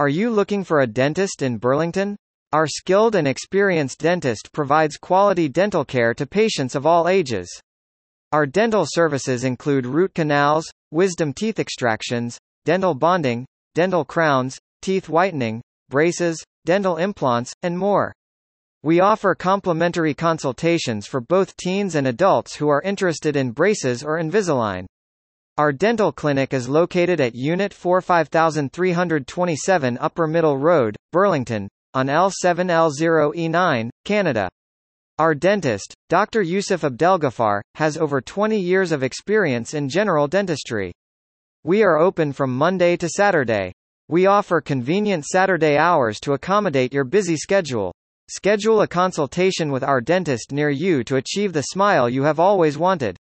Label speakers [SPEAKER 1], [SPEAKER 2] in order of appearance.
[SPEAKER 1] Are you looking for a dentist in Burlington? Our skilled and experienced dentist provides quality dental care to patients of all ages. Our dental services include root canals, wisdom teeth extractions, dental bonding, dental crowns, teeth whitening, braces, dental implants, and more. We offer complimentary consultations for both teens and adults who are interested in braces or Invisalign. Our dental clinic is located at Unit 45327 Upper Middle Road, Burlington, on L7L0E9, Canada. Our dentist, Dr. Yousef Abdelghaffar, has over 20 years of experience in general dentistry. We are open from Monday to Saturday. We offer convenient Saturday hours to accommodate your busy schedule. Schedule a consultation with our dentist near you to achieve the smile you have always wanted.